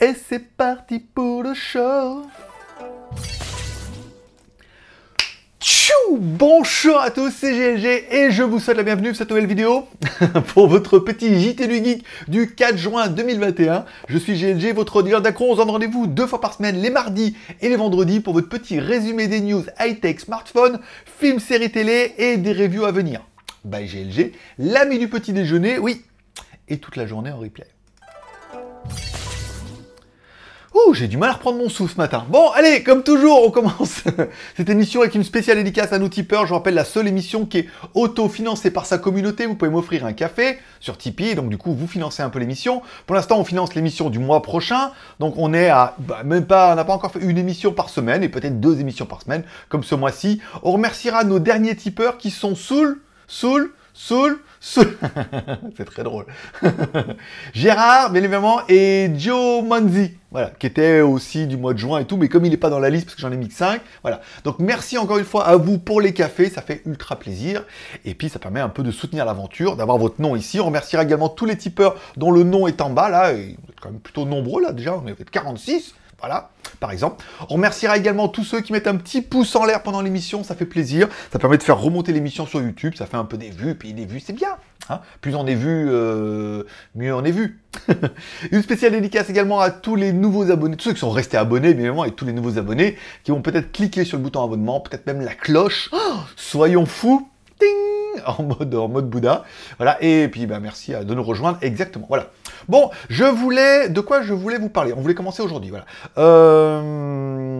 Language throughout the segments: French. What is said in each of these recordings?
Et c'est parti pour le show. Tchou Bonjour à tous, c'est GLG et je vous souhaite la bienvenue pour cette nouvelle vidéo pour votre petit JT du Geek du 4 juin 2021. Je suis GLG, votre dealer d'accro. On se donne rendez-vous deux fois par semaine, les mardis et les vendredis, pour votre petit résumé des news high-tech, smartphone, films, séries télé et des reviews à venir. Bye GLG, l'ami du petit déjeuner, oui, et toute la journée en replay. Ouh, j'ai du mal à reprendre mon souffle ce matin. Bon, allez, comme toujours, on commence cette émission avec une spéciale dédicace à nos tipeurs. Je vous rappelle la seule émission qui est auto-financée par sa communauté. Vous pouvez m'offrir un café sur Tipeee, donc du coup, vous financez un peu l'émission. Pour l'instant, on finance l'émission du mois prochain. Donc on est à, bah, même pas, on n'a pas encore fait une émission par semaine et peut-être deux émissions par semaine, comme ce mois-ci. On remerciera nos derniers tipeurs qui sont Soul, Soul, Soul. C'est très drôle. Gérard, bien évidemment, et Joe Manzi. Voilà, qui était aussi du mois de juin et tout, mais comme il n'est pas dans la liste parce que j'en ai mis que 5, voilà. Donc merci encore une fois à vous pour les cafés, ça fait ultra plaisir. Et puis ça permet un peu de soutenir l'aventure, d'avoir votre nom ici. On remerciera également tous les tipeurs dont le nom est en bas, là. Vous êtes quand même plutôt nombreux là déjà, on est 46. Voilà, par exemple. On remerciera également tous ceux qui mettent un petit pouce en l'air pendant l'émission, ça fait plaisir. Ça permet de faire remonter l'émission sur YouTube, ça fait un peu des vues, puis des vues, c'est bien. Hein Plus on est vu, euh, mieux on est vu. Une spéciale dédicace également à tous les nouveaux abonnés, tous ceux qui sont restés abonnés, bien évidemment, et tous les nouveaux abonnés qui vont peut-être cliquer sur le bouton abonnement, peut-être même la cloche. Oh, soyons fous en mode, en mode Bouddha. Voilà, et puis bah, merci de nous rejoindre exactement. Voilà. Bon, je voulais. De quoi je voulais vous parler? On voulait commencer aujourd'hui. Voilà. Euh...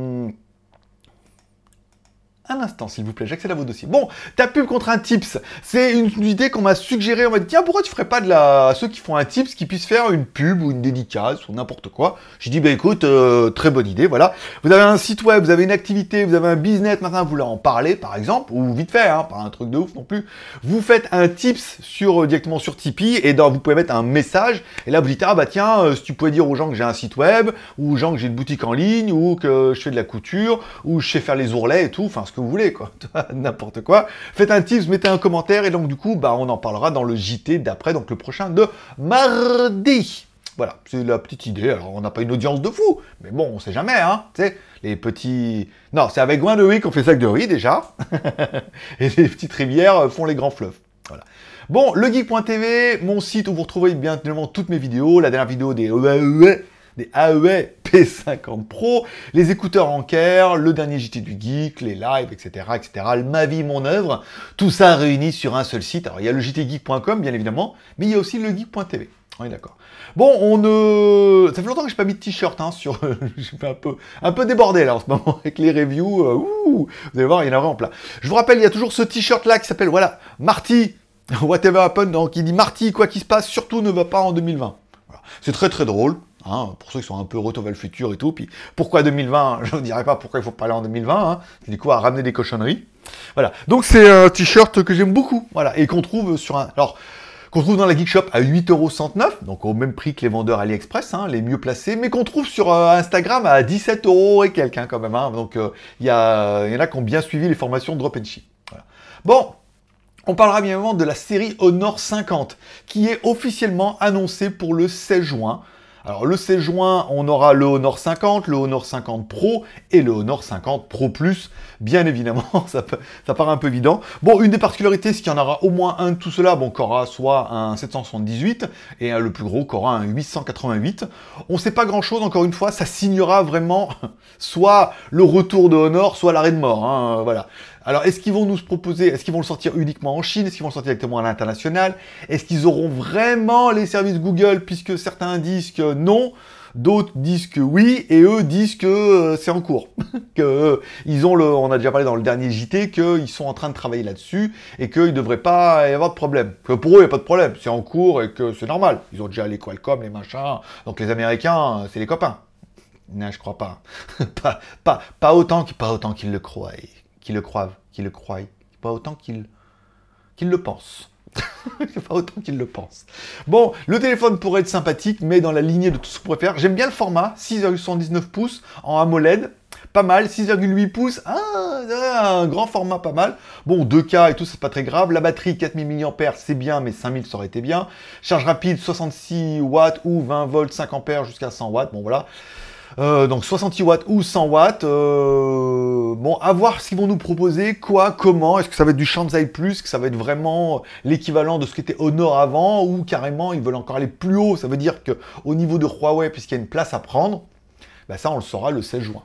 Un instant, s'il vous plaît, j'accède à vos dossiers. Bon, ta pub contre un tips, c'est une idée qu'on m'a suggérée. On m'a dit, tiens, pourquoi tu ferais pas de la... ceux qui font un tips qui puissent faire une pub ou une dédicace ou n'importe quoi? J'ai dit, bah écoute, euh, très bonne idée, voilà. Vous avez un site web, vous avez une activité, vous avez un business, maintenant vous voulez en parler, par exemple, ou vite fait, hein, pas un truc de ouf non plus. Vous faites un tips sur, euh, directement sur Tipeee et dans, vous pouvez mettre un message. Et là, vous dites, ah bah tiens, euh, si tu pouvais dire aux gens que j'ai un site web, ou aux gens que j'ai une boutique en ligne, ou que je fais de la couture, ou je sais faire les ourlets et tout, enfin, vous voulez, quoi. N'importe quoi. Faites un tips, mettez un commentaire, et donc du coup, bah, on en parlera dans le JT d'après, donc le prochain de mardi. Voilà, c'est la petite idée. Alors, on n'a pas une audience de fou, mais bon, on sait jamais, hein. Tu sais, les petits. Non, c'est avec Gouin de riz qu'on fait ça de riz déjà. et les petites rivières font les grands fleuves. Voilà. Bon, legeek.tv, mon site où vous retrouvez bien évidemment toutes mes vidéos, la dernière vidéo des des AEA P50 Pro, les écouteurs en care, le dernier JT du Geek, les lives, etc., etc., ma vie, mon œuvre, tout ça réuni sur un seul site. Alors il y a le jtgeek.com bien évidemment, mais il y a aussi le geek.tv. On est d'accord. Bon, on ne... Ça fait longtemps que j'ai pas mis de t-shirt hein, sur... j'ai fait un peu, débordé là en ce moment avec les reviews. Euh, vous allez voir, il y en a vraiment plein. Je vous rappelle, il y a toujours ce t-shirt là qui s'appelle, voilà, Marty, whatever happen, donc il dit Marty, quoi qu'il se passe, surtout ne va pas en 2020. Voilà. C'est très très drôle. Hein, pour ceux qui sont un peu retour vers le futur et tout. Puis pourquoi 2020 Je ne dirais pas pourquoi il faut pas aller en 2020. Hein, du coup, à ramener des cochonneries. Voilà. Donc c'est un t-shirt que j'aime beaucoup. Voilà. Et qu'on trouve sur un. Alors. Qu'on trouve dans la Geek Shop à 8,69€, donc au même prix que les vendeurs AliExpress, hein, les mieux placés, mais qu'on trouve sur euh, Instagram à 17 euros et quelqu'un hein, quand même. Hein, donc euh, il y, y, en a qui ont bien suivi les formations Drop and Ship. Voilà. Bon, on parlera bien évidemment de la série Honor 50, qui est officiellement annoncée pour le 16 juin. Alors le 16 juin, on aura le Honor 50, le Honor 50 Pro et le Honor 50 Pro Plus. Bien évidemment, ça, ça paraît un peu évident. Bon, une des particularités, c'est qu'il y en aura au moins un de tout cela, bon, qui aura soit un 778 et le plus gros qui aura un 888. On sait pas grand-chose, encore une fois, ça signera vraiment soit le retour de Honor, soit l'arrêt de mort. Hein, voilà. Alors, est-ce qu'ils vont nous proposer, est-ce qu'ils vont le sortir uniquement en Chine, est-ce qu'ils vont le sortir directement à l'international Est-ce qu'ils auront vraiment les services Google, puisque certains disent que non D'autres disent que oui, et eux disent que euh, c'est en cours. que euh, ils ont le, on a déjà parlé dans le dernier JT, qu'ils sont en train de travailler là-dessus, et qu'il ne devrait pas y avoir de problème. Que pour eux, il n'y a pas de problème, c'est en cours, et que c'est normal. Ils ont déjà les Qualcomm, les machins, donc les Américains, c'est les copains. Non, je crois pas. pas, pas, pas autant, pas autant qu'ils le croient qui le croient, qui le croient, pas autant qu'ils le pensent. pas autant qu'ils le pensent. Bon, le téléphone pourrait être sympathique, mais dans la lignée de tout ce qu'on préfère. J'aime bien le format, 6,79 pouces en AMOLED. Pas mal, 6,8 pouces, ah, un grand format pas mal. Bon, 2K et tout, c'est pas très grave. La batterie, 4000 mAh, c'est bien, mais 5000, ça aurait été bien. Charge rapide, 66 watts ou 20 volts, 5 ampères jusqu'à 100 watts. Bon, voilà. Euh, donc 60 watts ou 100 watts. Euh, bon, à voir ce qu'ils vont nous proposer, quoi, comment. Est-ce que ça va être du Shanzai Plus, que ça va être vraiment l'équivalent de ce qu'était Honor avant, ou carrément ils veulent encore aller plus haut. Ça veut dire que au niveau de Huawei, puisqu'il y a une place à prendre, bah ça on le saura le 16 juin.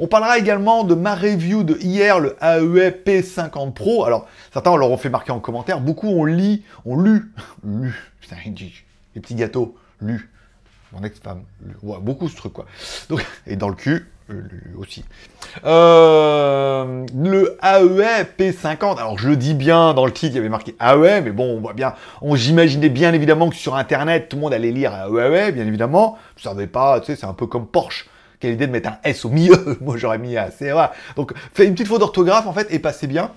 On parlera également de ma review de hier, le AEE P50 Pro. Alors, certains on leur ont fait marquer en commentaire, beaucoup ont lu, ont lu, lu, les petits gâteaux, lu, mon ex-femme. beaucoup ce truc, quoi. Donc, et dans le cul, euh, aussi. Euh, le AEA P50, alors je le dis bien, dans le titre, il y avait marqué AEA, mais bon, on voit bien, on j'imaginais bien évidemment que sur Internet, tout le monde allait lire AEA, bien évidemment. Je savais pas, tu sais, c'est un peu comme Porsche. Quelle idée de mettre un S au milieu? Moi, j'aurais mis un C. Donc, fait une petite faute d'orthographe, en fait, et passez bien.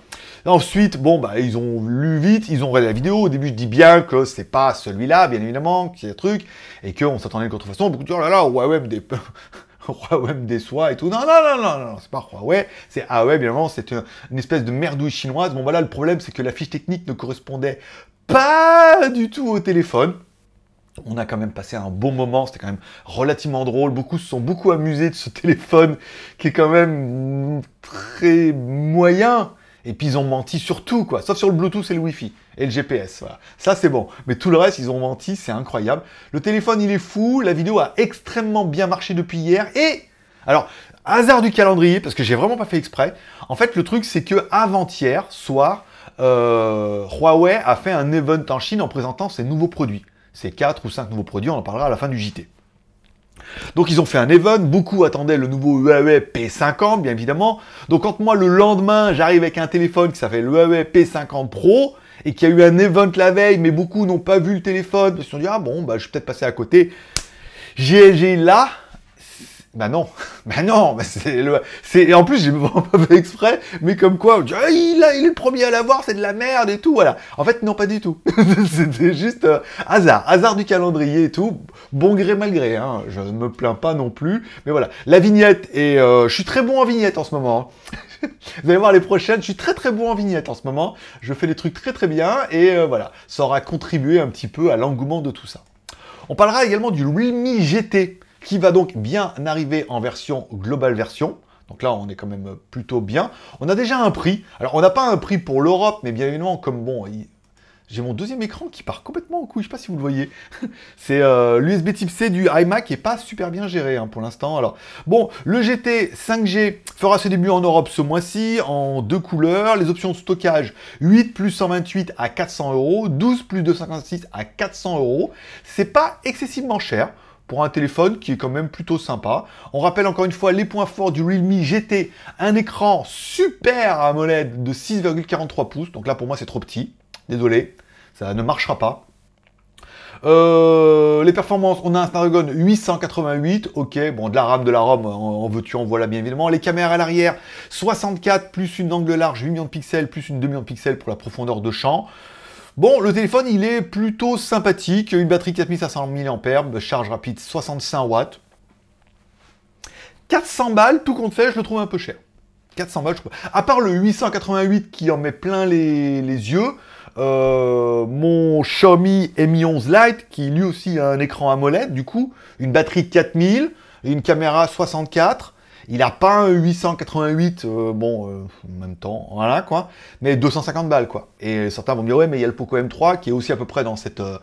Ensuite, bon, bah, ils ont lu vite, ils ont regardé la vidéo. Au début, je dis bien que c'est pas celui-là, bien évidemment, qu'il y a truc, et qu'on s'attendait à une contrefaçon. Beaucoup de oh là là, Huawei me. Huawei me déçoit et tout. Non, non, non, non, non, c'est pas Huawei, c'est Huawei, bien évidemment, c'est une, espèce de merdouille chinoise. Bon, voilà, le problème, c'est que la fiche technique ne correspondait pas du tout au téléphone. On a quand même passé un bon moment, c'était quand même relativement drôle. Beaucoup se sont beaucoup amusés de ce téléphone qui est quand même très moyen. Et puis ils ont menti sur tout, quoi. Sauf sur le Bluetooth et le Wi-Fi. Et le GPS, voilà. Ça, c'est bon. Mais tout le reste, ils ont menti, c'est incroyable. Le téléphone, il est fou. La vidéo a extrêmement bien marché depuis hier. Et, alors, hasard du calendrier, parce que j'ai vraiment pas fait exprès. En fait, le truc, c'est que avant-hier, soir, euh, Huawei a fait un event en Chine en présentant ses nouveaux produits. Ces 4 ou 5 nouveaux produits, on en parlera à la fin du JT. Donc ils ont fait un event, beaucoup attendaient le nouveau Huawei P50 bien évidemment. Donc quand moi le lendemain j'arrive avec un téléphone qui s'appelle le Huawei P50 Pro et qu'il y a eu un event la veille mais beaucoup n'ont pas vu le téléphone, ils se sont dit ah bon bah je vais peut-être passer à côté. J'ai là bah non, bah non, bah c'est le, c'est, en plus j'ai vraiment pas fait exprès, mais comme quoi, ah, il, a, il est le premier à l'avoir, c'est de la merde et tout, voilà. En fait, non, pas du tout. C'était juste euh, hasard, hasard du calendrier et tout. Bon gré mal gré, hein. Je ne me plains pas non plus, mais voilà. La vignette et euh, je suis très bon en vignette en ce moment. Hein. Vous allez voir les prochaines, je suis très très bon en vignette en ce moment. Je fais des trucs très très bien et euh, voilà, ça aura contribué un petit peu à l'engouement de tout ça. On parlera également du Realme GT qui va donc bien arriver en version globale version. Donc là, on est quand même plutôt bien. On a déjà un prix. Alors, on n'a pas un prix pour l'Europe, mais bien évidemment, comme bon, j'ai mon deuxième écran qui part complètement en couille, je sais pas si vous le voyez. C'est euh, l'USB type C du iMac qui est pas super bien géré hein, pour l'instant. Alors bon, le GT 5G fera ses débuts en Europe ce mois-ci en deux couleurs. Les options de stockage 8 plus 128 à 400 euros, 12 plus 256 à 400 euros. C'est pas excessivement cher pour un téléphone qui est quand même plutôt sympa. On rappelle encore une fois les points forts du Realme GT, un écran super AMOLED de 6,43 pouces, donc là pour moi c'est trop petit, désolé, ça ne marchera pas. Euh, les performances, on a un Snapdragon 888, ok, bon, de la RAM, de la ROM, en, veux-tu, en voilà bien évidemment. Les caméras à l'arrière, 64 plus une angle large, 8 millions de pixels, plus une demi million de pixels pour la profondeur de champ. Bon, le téléphone, il est plutôt sympathique. Une batterie 4500 mAh, charge rapide 65 watts. 400 balles, tout compte fait, je le trouve un peu cher. 400 balles, je trouve. À part le 888 qui en met plein les, yeux, euh, mon Xiaomi Mi 11 Lite, qui lui aussi a un écran AMOLED, du coup, une batterie 4000, une caméra 64, il n'a pas un 888, euh, bon, euh, en même temps, voilà, quoi, mais 250 balles, quoi. Et certains vont me dire, ouais, mais il y a le Poco M3 qui est aussi à peu près dans cette euh,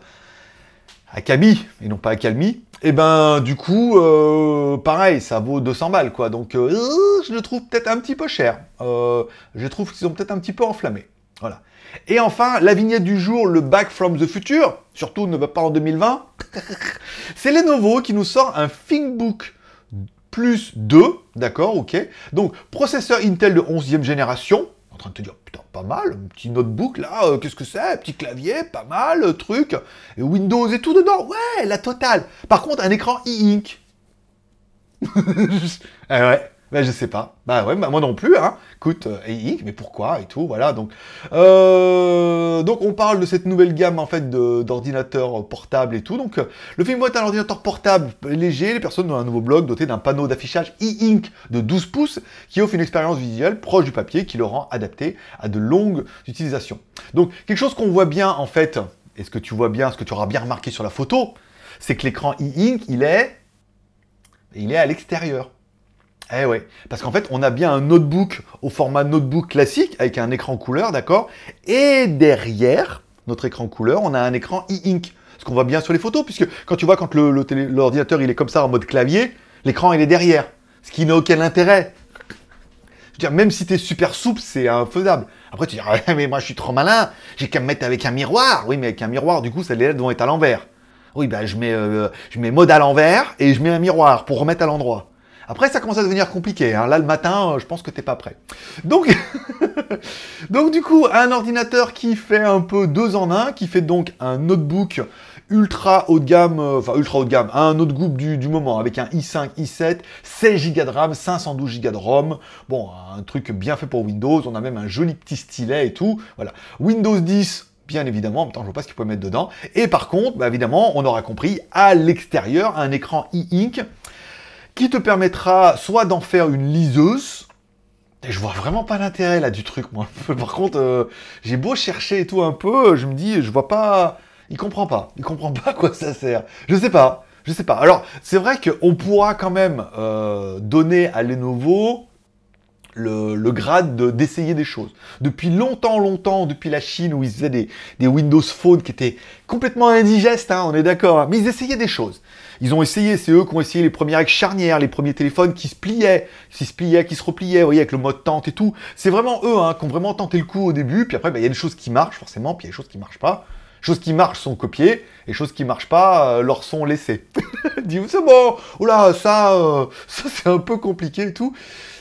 et non pas Akalmi. Et eh ben, du coup, euh, pareil, ça vaut 200 balles, quoi. Donc, je le trouve peut-être un petit peu cher. je trouve qu'ils ont peut-être un petit peu enflammé. Voilà. Et enfin, la vignette du jour, le Back from the Future, surtout ne va pas en 2020. C'est Lenovo qui nous sort un ThinkBook plus 2, d'accord, ok. Donc, processeur Intel de 11e génération, en train de te dire, putain, pas mal, petit notebook là, euh, qu'est-ce que c'est Petit clavier, pas mal, euh, truc, Windows et tout dedans, ouais, la totale. Par contre, un écran e-ink. eh ouais, Ben, je sais pas. Bah ouais, bah, moi non plus, hein. Écoute, euh, et mais pourquoi et tout, voilà. Donc, euh, donc on parle de cette nouvelle gamme en fait d'ordinateurs portables et tout. Donc, euh, le film est un ordinateur portable léger. Les personnes ont un nouveau blog doté d'un panneau d'affichage e-ink de 12 pouces qui offre une expérience visuelle proche du papier qui le rend adapté à de longues utilisations. Donc, quelque chose qu'on voit bien en fait, et ce que tu vois bien, ce que tu auras bien remarqué sur la photo, c'est que l'écran e-ink, il est, il est à l'extérieur. Eh ouais, parce qu'en fait, on a bien un notebook au format notebook classique avec un écran couleur, d'accord? Et derrière notre écran couleur, on a un écran e-ink. Ce qu'on voit bien sur les photos, puisque quand tu vois quand l'ordinateur il est comme ça en mode clavier, l'écran il est derrière. Ce qui n'a aucun intérêt. Je veux dire, même si tu es super souple, c'est infaisable. Après, tu dis, mais moi je suis trop malin, j'ai qu'à me mettre avec un miroir. Oui, mais avec un miroir, du coup, ça, les lettres vont être à l'envers. Oui, ben je mets, euh, je mets mode à l'envers et je mets un miroir pour remettre à l'endroit. Après, ça commence à devenir compliqué. Hein. Là, le matin, euh, je pense que t'es pas prêt. Donc, donc, du coup, un ordinateur qui fait un peu deux en un, qui fait donc un notebook ultra haut de gamme, euh, enfin ultra haut de gamme, un notebook du, du moment avec un i5, i7, 16 Go de RAM, 512 Go de ROM. Bon, un truc bien fait pour Windows. On a même un joli petit stylet et tout. Voilà. Windows 10 bien évidemment, en même temps je vois pas ce qu'il peut mettre dedans. Et par contre, bah, évidemment, on aura compris, à l'extérieur, un écran e-ink qui te permettra soit d'en faire une liseuse, et je vois vraiment pas l'intérêt là du truc, moi. Par contre, euh, j'ai beau chercher et tout un peu, je me dis, je vois pas. Il comprend pas. Il comprend pas à quoi ça sert. Je sais pas. Je sais pas. Alors, c'est vrai qu'on pourra quand même euh, donner à Lenovo le, grade d'essayer des choses. Depuis longtemps, longtemps, depuis la Chine où ils faisaient des, Windows Phone qui étaient complètement indigestes, hein, on est d'accord, hein, mais ils essayaient des choses. Ils ont essayé, c'est eux qui ont essayé les premières charnières, les premiers téléphones qui se pliaient, qui se pliaient, qui se repliaient, vous voyez, avec le mode tente et tout. C'est vraiment eux hein, qui ont vraiment tenté le coup au début, puis après, bah, il y a des choses qui marchent forcément, puis il y a des choses qui marchent pas. Choses qui marchent sont copiées, et choses qui marchent pas euh, leur sont laissées. Dis, c'est bon, oula, ça, euh, ça c'est un peu compliqué et tout.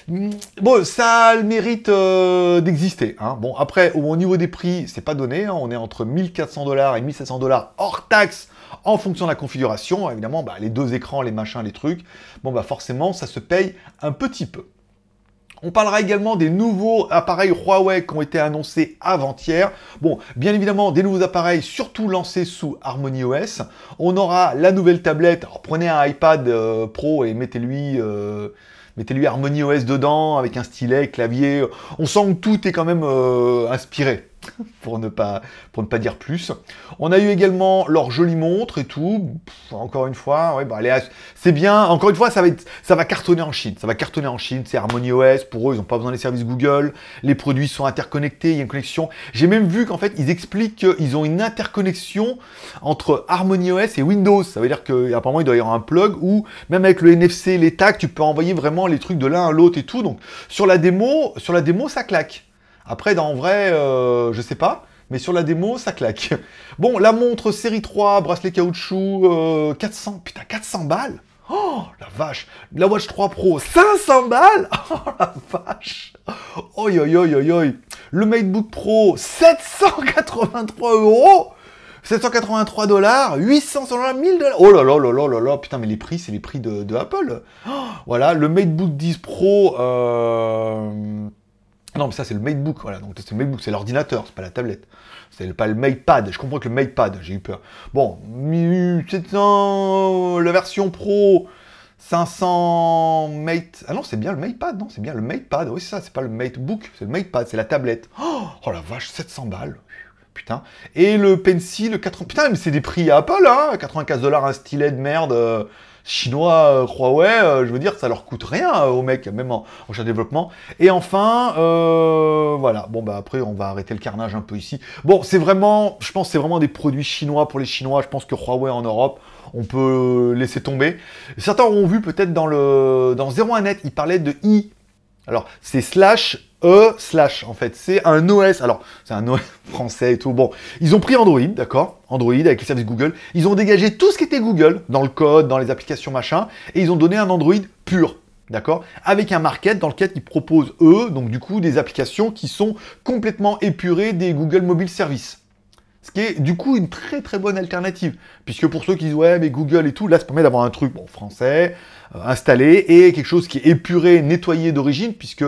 Bon, ça a le mérite euh, d'exister. Hein. Bon, après, au niveau des prix, c'est pas donné. Hein. On est entre 1400 dollars et 1700 dollars hors taxe en fonction de la configuration. Évidemment, bah, les deux écrans, les machins, les trucs. Bon, bah forcément, ça se paye un petit peu. On parlera également des nouveaux appareils Huawei qui ont été annoncés avant-hier. Bon, bien évidemment, des nouveaux appareils, surtout lancés sous Harmony OS. On aura la nouvelle tablette. Alors, prenez un iPad euh, Pro et mettez-lui euh, mettez-lui Harmony OS dedans, avec un stylet, clavier. On sent que tout est quand même euh, inspiré. pour, ne pas, dire plus. On a eu également leur jolie montre et tout. encore une fois, bah, c'est bien. Encore une fois, ça va, être, ça va cartonner en Chine. Ça va cartonner en Chine. C'est Harmony OS. Pour eux, ils n'ont pas besoin des services Google. Les produits sont interconnectés. Il y a une connexion. J'ai même vu qu'en fait, ils expliquent qu'ils ont une interconnexion entre Harmony OS et Windows. Ça veut dire qu'apparemment, il doit y avoir un plug où, même avec le NFC, les tags, tu peux envoyer vraiment les trucs de l'un à l'autre et tout. Donc, sur la démo, sur la démo, ça claque. Après, dans vrai, euh, je sais pas. Mais sur la démo, ça claque. Bon, la montre série 3, bracelet caoutchouc, 400, euh, putain, 400 balles Oh, la vache La Watch 3 Pro, 500 balles? Oh, la vache Oi, oi, oi, oi, oi Le MateBook Pro, 783 euros? 783 dollars, 800 dollars, 1000 dollars. Oh là là là là là là, putain, mais les prix, c'est les prix de, Apple. Oh, voilà, le MateBook 10 Pro, euh, non, mais ça, c'est le MateBook, voilà. Donc, c'est le MateBook, c'est l'ordinateur, c'est pas la tablette. C'est pas le MatePad. Je comprends que le MatePad, j'ai eu peur. Bon, 700, la version Pro, 500 Mate. Ah non, c'est bien le MatePad, non, c'est bien le MatePad. Oui, c'est ça, c'est pas le MateBook, c'est le MatePad, c'est la tablette. Oh, oh, la vache, 700 balles. Putain. Et le Pencil, le 80. Putain, mais c'est des prix à Apple, hein 95 dollars un stylet de merde. Chinois euh, Huawei, euh, je veux dire, ça leur coûte rien euh, aux mecs, même en, en développement. Et enfin, voilà, bon bah après on va arrêter le carnage un peu ici. Bon, c'est vraiment, je pense c'est vraiment des produits chinois pour les Chinois, je pense que Huawei en Europe, on peut laisser tomber. Certains ont vu peut-être dans le dans 01net, il parlait de i. Alors, c'est slash E slash en fait. C'est un OS. Alors, c'est un OS français et tout. Bon, ils ont pris Android, d'accord? Android avec les services Google. Ils ont dégagé tout ce qui était Google dans le code, dans les applications machin, et ils ont donné un Android pur. D'accord? Avec un market dans lequel ils proposent, eux, donc du coup, des applications qui sont complètement épurées des Google Mobile Services. Ce qui est du coup une très très bonne alternative. Puisque pour ceux qui disent ouais mais Google et tout, là ça permet d'avoir un truc bon, français, euh, installé, et quelque chose qui est épuré, nettoyé d'origine, puisque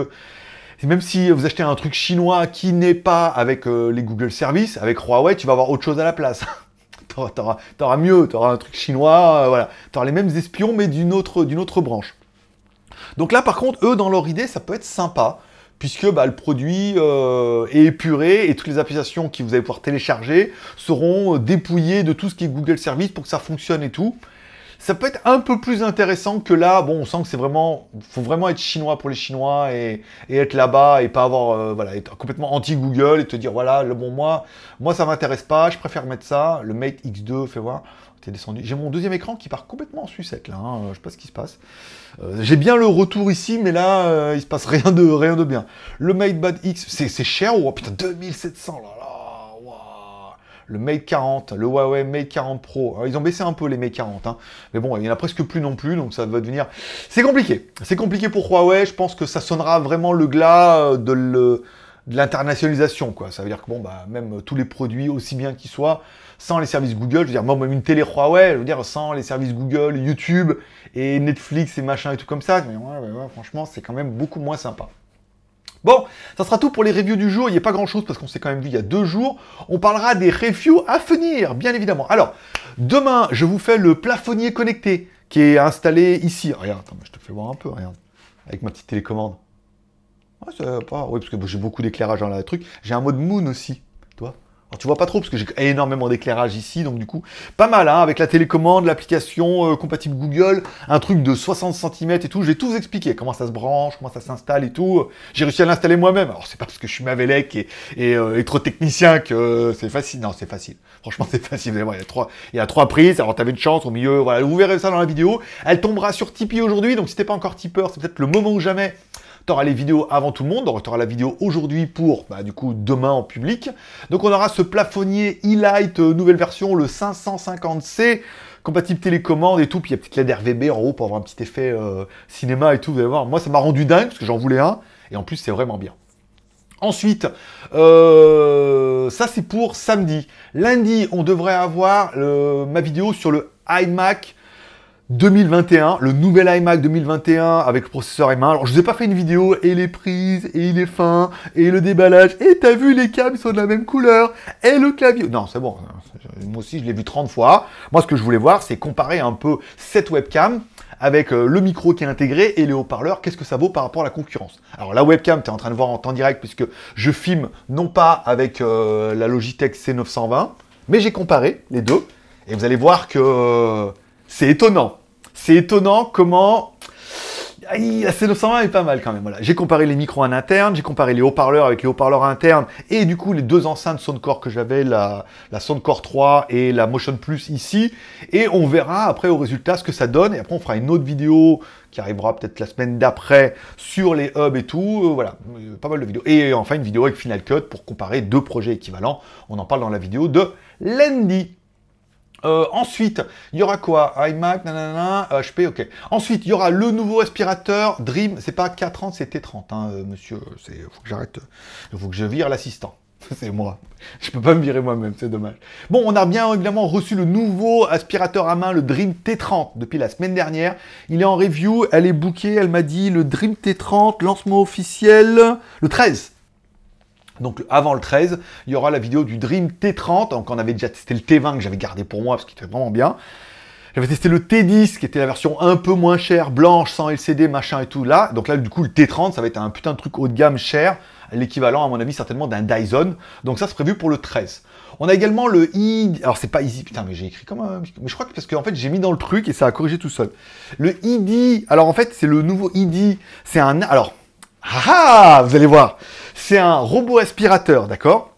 même si vous achetez un truc chinois qui n'est pas avec euh, les Google Services, avec Huawei, tu vas avoir autre chose à la place. t'auras, auras, mieux, tu auras un truc chinois, euh, voilà. Tu auras les mêmes espions, mais d'une autre, branche. Donc là, par contre, eux, dans leur idée, ça peut être sympa, puisque bah, le produit euh, est épuré et toutes les applications que vous allez pouvoir télécharger seront dépouillées de tout ce qui est Google Services pour que ça fonctionne et tout ça peut être un peu plus intéressant que là. Bon, on sent que c'est vraiment, faut vraiment être chinois pour les Chinois et, être là-bas et pas avoir, euh, voilà, être complètement anti Google et te dire voilà, le bon moi, moi ça m'intéresse pas, je préfère mettre ça. Le Mate X2, fais voir. T'es descendu. J'ai mon deuxième écran qui part complètement en sucette là. Hein. Je sais pas ce qui se passe. Euh, j'ai bien le retour ici, mais là, euh, il se passe rien de rien de bien. Le MateBud X, c'est cher. Oh putain, 2700 là là le Mate 40, le Huawei Mate 40 Pro. ils ont baissé un peu les Mate 40, hein. mais bon, il n'y en a presque plus non plus, donc ça va devenir... C'est compliqué. C'est compliqué pour Huawei, je pense que ça sonnera vraiment le glas euh, de l'internationalisation, quoi. Ça veut dire que, bon, bah, même tous les produits, aussi bien qu'ils soient, sans les services Google, je veux dire, même une télé Huawei, je veux dire, sans les services Google, YouTube et Netflix et machin et tout comme ça, franchement, c'est quand même beaucoup moins sympa. Bon, ça sera tout pour les reviews du jour. Il n'y a pas grand chose parce qu'on s'est quand même vu il y a deux jours. On parlera des reviews à venir, bien évidemment. Alors, demain, je vous fais le plafonnier connecté qui est installé ici. Regarde, attends, je te fais voir un peu, regarde. Avec ma petite télécommande. pas... Oui, parce que j'ai beaucoup d'éclairage dans le truc. J'ai un mode moon aussi. Alors, tu vois pas trop parce que j'ai énormément d'éclairage ici, donc du coup, pas mal, hein, avec la télécommande, l'application euh, compatible Google, un truc de 60 cm et tout. J'ai tout vous expliqué, comment ça se branche, comment ça s'installe et tout. J'ai réussi à l'installer moi-même. Alors, c'est pas parce que je suis Mavelec et, et, euh, trop technicien que c'est facile. Non, c'est facile. Franchement, c'est facile. Vous il y a trois, il y a trois prises. Alors, t'avais une chance au milieu. Voilà, vous verrez ça dans la vidéo. Elle tombera sur Tipeee aujourd'hui, donc si t'es pas encore tipeur, c'est peut-être le moment ou jamais tu auras les vidéos avant tout le monde, donc tu auras la vidéo aujourd'hui pour, bah, du coup, demain en public. Donc on aura ce plafonnier e-light, euh, nouvelle version, le 550C, compatible télécommande et tout, puis il y a petite LED RVB en haut pour avoir un petit effet euh, cinéma et tout, vous allez voir. Moi, ça m'a rendu dingue, parce que j'en voulais un, et en plus, c'est vraiment bien. Ensuite, euh, ça c'est pour samedi. Lundi, on devrait avoir ma vidéo sur le iMac 2021, le nouvel iMac 2021 avec le processeur M1. Alors je vous ai pas fait une vidéo et les prises et il est fin et le déballage et t'as vu les câbles sont de la même couleur et le clavier. Non c'est bon, moi aussi je l'ai vu 30 fois. Moi ce que je voulais voir c'est comparer un peu cette webcam avec euh, le micro qui est intégré et les haut-parleurs, qu'est-ce que ça vaut par rapport à la concurrence? Alors la webcam, tu es en train de voir en temps direct puisque je filme non pas avec euh, la Logitech C920, mais j'ai comparé les deux et vous allez voir que euh, c'est étonnant. C'est étonnant comment la C920 est pas mal quand même. Voilà. J'ai comparé les micros en interne, j'ai comparé les haut-parleurs avec les haut-parleurs internes et du coup les deux enceintes Soundcore que j'avais, la, la Soundcore 3 et la Motion Plus ici. Et on verra après au résultat ce que ça donne. Et après on fera une autre vidéo qui arrivera peut-être la semaine d'après sur les hubs et tout. Euh, voilà, euh, pas mal de vidéos. Et enfin une vidéo avec Final Cut pour comparer deux projets équivalents. On en parle dans la vidéo de lundi. Euh, ensuite, il y aura quoi? iMac, nanana, HP, ok. Ensuite, il y aura le nouveau aspirateur Dream. C'est pas 430, c'est T30, hein, euh, monsieur. C'est, faut que j'arrête. Il faut que je vire l'assistant. c'est moi. Je peux pas me virer moi-même, c'est dommage. Bon, on a bien évidemment reçu le nouveau aspirateur à main, le Dream T30, depuis la semaine dernière. Il est en review, elle est bookée, elle m'a dit le Dream T30, lancement officiel le 13. Donc avant le 13, il y aura la vidéo du Dream T30. Donc on avait déjà testé le T20 que j'avais gardé pour moi parce qu'il était vraiment bien. J'avais testé le T10 qui était la version un peu moins chère, blanche, sans LCD, machin et tout là. Donc là, du coup, le T30, ça va être un putain de truc haut de gamme cher, l'équivalent, à mon avis, certainement d'un Dyson. Donc ça, c'est prévu pour le 13. On a également le i... Alors c'est pas easy, putain, mais j'ai écrit comme un... Mais je crois que parce qu'en fait, j'ai mis dans le truc et ça a corrigé tout seul. Le ID, alors en fait, c'est le nouveau ID. C'est un... Alors, ah, ah Vous allez voir c'est un robot aspirateur, d'accord?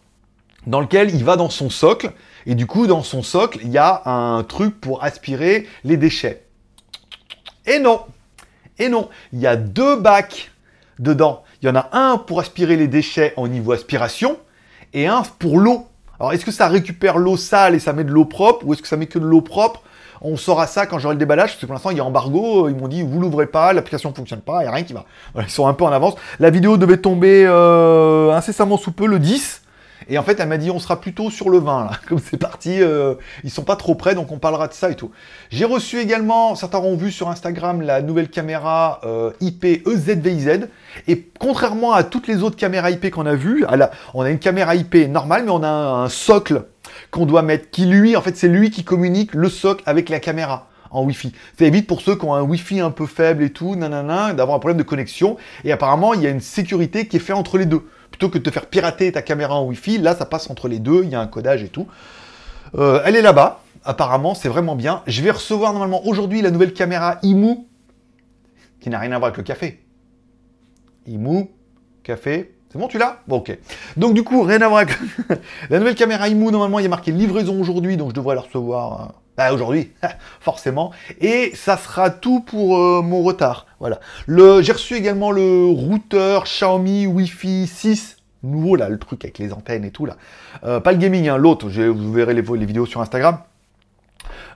Dans lequel il va dans son socle, et du coup, dans son socle, il y a un truc pour aspirer les déchets. Et non Et non Il y a deux bacs dedans. Il y en a un pour aspirer les déchets au niveau aspiration, et un pour l'eau. Alors, est-ce que ça récupère l'eau sale et ça met de l'eau propre, ou est-ce que ça met que de l'eau propre on saura ça quand j'aurai le déballage, parce que pour l'instant, il y a embargo. Ils m'ont dit, vous l'ouvrez pas, l'application ne fonctionne pas, il n'y a rien qui va. ils sont un peu en avance. La vidéo devait tomber euh, incessamment sous peu, le 10. Et en fait, elle m'a dit, on sera plutôt sur le 20, là. Comme c'est parti, euh, ils sont pas trop près, donc on parlera de ça et tout. J'ai reçu également, certains ont vu sur Instagram, la nouvelle caméra euh, IP EZVIZ. Et contrairement à toutes les autres caméras IP qu'on a vues, on a une caméra IP normale, mais on a un, socle qu'on doit mettre, qui lui, en fait, c'est lui qui communique le socle avec la caméra en Wi-Fi. Ça évite pour ceux qui ont un Wi-Fi un peu faible et tout, nanana, d'avoir un problème de connexion. Et apparemment, il y a une sécurité qui est faite entre les deux plutôt que de te faire pirater ta caméra en Wi-Fi, là ça passe entre les deux, il y a un codage et tout. Euh, elle est là-bas, apparemment c'est vraiment bien. Je vais recevoir normalement aujourd'hui la nouvelle caméra IMU, qui n'a rien à voir avec le café. IMU, café, c'est bon, tu l'as? Bon, ok. Donc, du coup, rien à voir avec la nouvelle caméra IMU. Normalement, il y a marqué livraison aujourd'hui, donc je devrais la recevoir euh, bah, aujourd'hui, forcément. Et ça sera tout pour euh, mon retard. Voilà. J'ai reçu également le routeur Xiaomi Wi-Fi 6 nouveau là, le truc avec les antennes et tout là. Euh, pas le gaming, hein, l'autre. Vous verrez les, les, vidéos sur Instagram.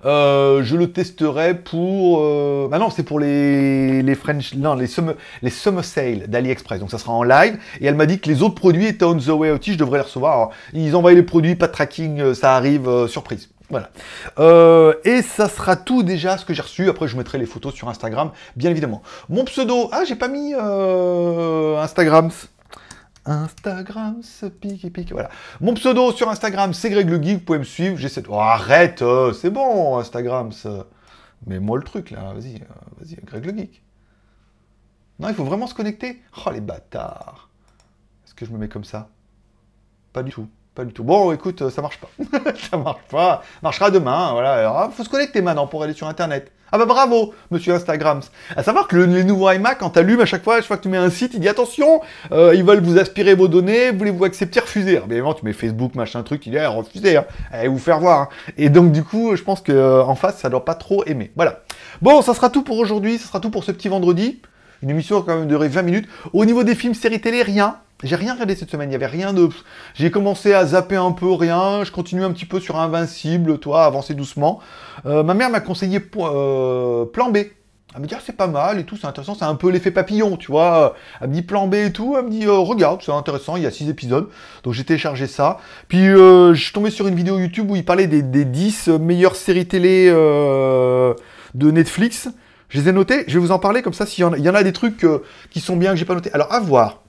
Euh, je le testerai pour. Bah non, c'est pour les, les French. Non, les summer, les summer sale d'AliExpress. Donc ça sera en live. Et elle m'a dit que les autres produits étaient on the way aussi. Je devrais les recevoir. ils envoient les produits, pas de tracking, ça arrive, surprise. Voilà. Euh, et ça sera tout déjà ce que j'ai reçu. Après, je mettrai les photos sur Instagram, bien évidemment. Mon pseudo. Ah, j'ai pas mis euh, Instagram. Instagram, ce pique pique. Voilà. Mon pseudo sur Instagram, c'est Greg le Geek. Vous pouvez me suivre. J'essaie de. Oh, arrête, euh, c'est bon, Instagram. Mais moi le truc là, vas-y, vas-y, Greg le Geek. Non, il faut vraiment se connecter. Oh les bâtards. Est-ce que je me mets comme ça? Pas du tout. Pas du tout. Bon, écoute, euh, ça marche pas. ça marche pas. Marchera demain. Voilà. Il ah, faut se connecter maintenant pour aller sur Internet. Ah bah bravo, monsieur Instagram. À savoir que les nouveaux iMac, quand tu allumes à chaque fois, chaque fois que tu mets un site, il dit attention, euh, ils veulent vous aspirer vos données, voulez-vous accepter, refuser? bien évidemment, tu mets Facebook, machin, truc, il dit eh, refuser, hein. allez vous faire voir. Hein. Et donc du coup, je pense qu'en euh, face, ça doit pas trop aimer. Voilà. Bon, ça sera tout pour aujourd'hui, ça sera tout pour ce petit vendredi. Une émission quand même duré 20 minutes. Au niveau des films, séries télé, rien. J'ai rien regardé cette semaine, il n'y avait rien de... J'ai commencé à zapper un peu, rien, je continue un petit peu sur Invincible, toi, avancer doucement. Euh, ma mère m'a conseillé euh, Plan B. Elle me dit, ah, c'est pas mal et tout, c'est intéressant, c'est un peu l'effet papillon, tu vois. Elle me dit Plan B et tout, elle me dit, euh, regarde, c'est intéressant, il y a 6 épisodes. Donc j'ai téléchargé ça. Puis je suis tombé sur une vidéo YouTube où il parlait des, des 10 meilleures séries télé de Netflix. Je les ai notées, je vais vous en parler comme ça, s'il y, y, en a des trucs qui sont bien que j'ai pas notés. Alors à voir.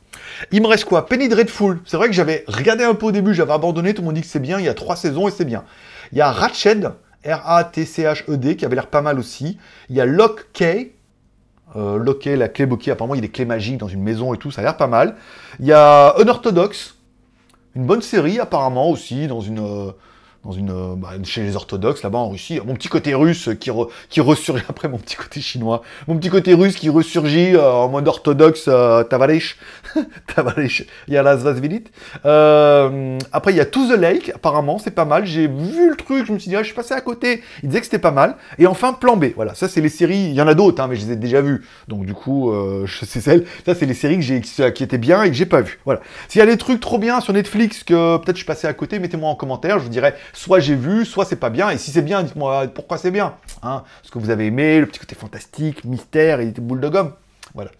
Il me reste quoi? Penny Dreadful. C'est vrai que j'avais regardé un peu au début, j'avais abandonné, tout le monde dit que c'est bien, il y a trois saisons et c'est bien. Il y a Ratched, R-A-T-C-H-E-D, qui avait l'air pas mal aussi. Il y a Lock Key, euh, Lock Key, la clé bloquée, apparemment il y a des clés magiques dans une maison et tout, ça a l'air pas mal. Il y a Unorthodox, une bonne série apparemment aussi, dans une... Euh, une, euh, bah, chez les orthodoxes là-bas en Russie. Mon petit côté russe qui, ressurgit après mon petit côté chinois. Mon petit côté russe qui ressurgit euh, en mode orthodoxe euh, Tavarish. Tavarish, il y a la Zvazvilit. Euh, après, il y a To the Lake, apparemment, c'est pas mal. J'ai vu le truc, je me suis dit, ah, je suis passé à côté. Il disait que c'était pas mal. Et enfin, Plan B. Voilà, ça, c'est les séries. Il y en a d'autres, hein, mais je les ai déjà vues. Donc, du coup, euh, c'est celle. Ça, c'est les séries que j'ai, qui étaient bien et que j'ai pas vues. Voilà. S'il y a des trucs trop bien sur Netflix que peut-être je suis passé à côté, mettez-moi en commentaire. Je vous dirai soit j'ai vu, soit c'est pas bien. Et si c'est bien, dites-moi pourquoi c'est bien. Hein ce que vous avez aimé, le petit côté fantastique, mystère et des boules de gomme. Voilà.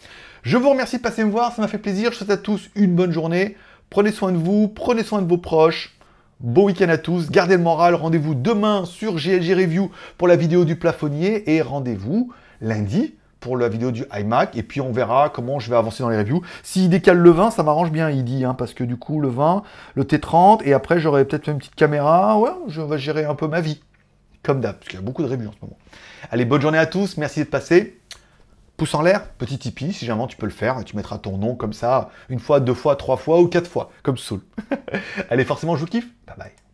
Je vous remercie de passer me voir, ça m'a fait plaisir. Je souhaite à tous une bonne journée. Prenez soin de vous, prenez soin de vos proches. Bon week-end à tous, gardez le moral. Rendez-vous demain sur GLG Review pour la vidéo du plafonnier et rendez-vous lundi la vidéo du iMac, et puis on verra comment je vais avancer dans les reviews. S'il décale le 20, ça m'arrange bien, il dit, hein, parce que du coup, le 20, le T30, et après, j'aurai peut-être une petite caméra, ouais, je vais gérer un peu ma vie, comme d'hab, parce qu'il y a beaucoup de reviews en ce moment. Allez, bonne journée à tous, merci d'être passé. Pouce en l'air, petit Tipeee, si jamais tu peux le faire, tu mettras ton nom comme ça, une fois, deux fois, trois fois ou quatre fois, comme Soul. Allez, forcément, je vous kiffe. Bye bye.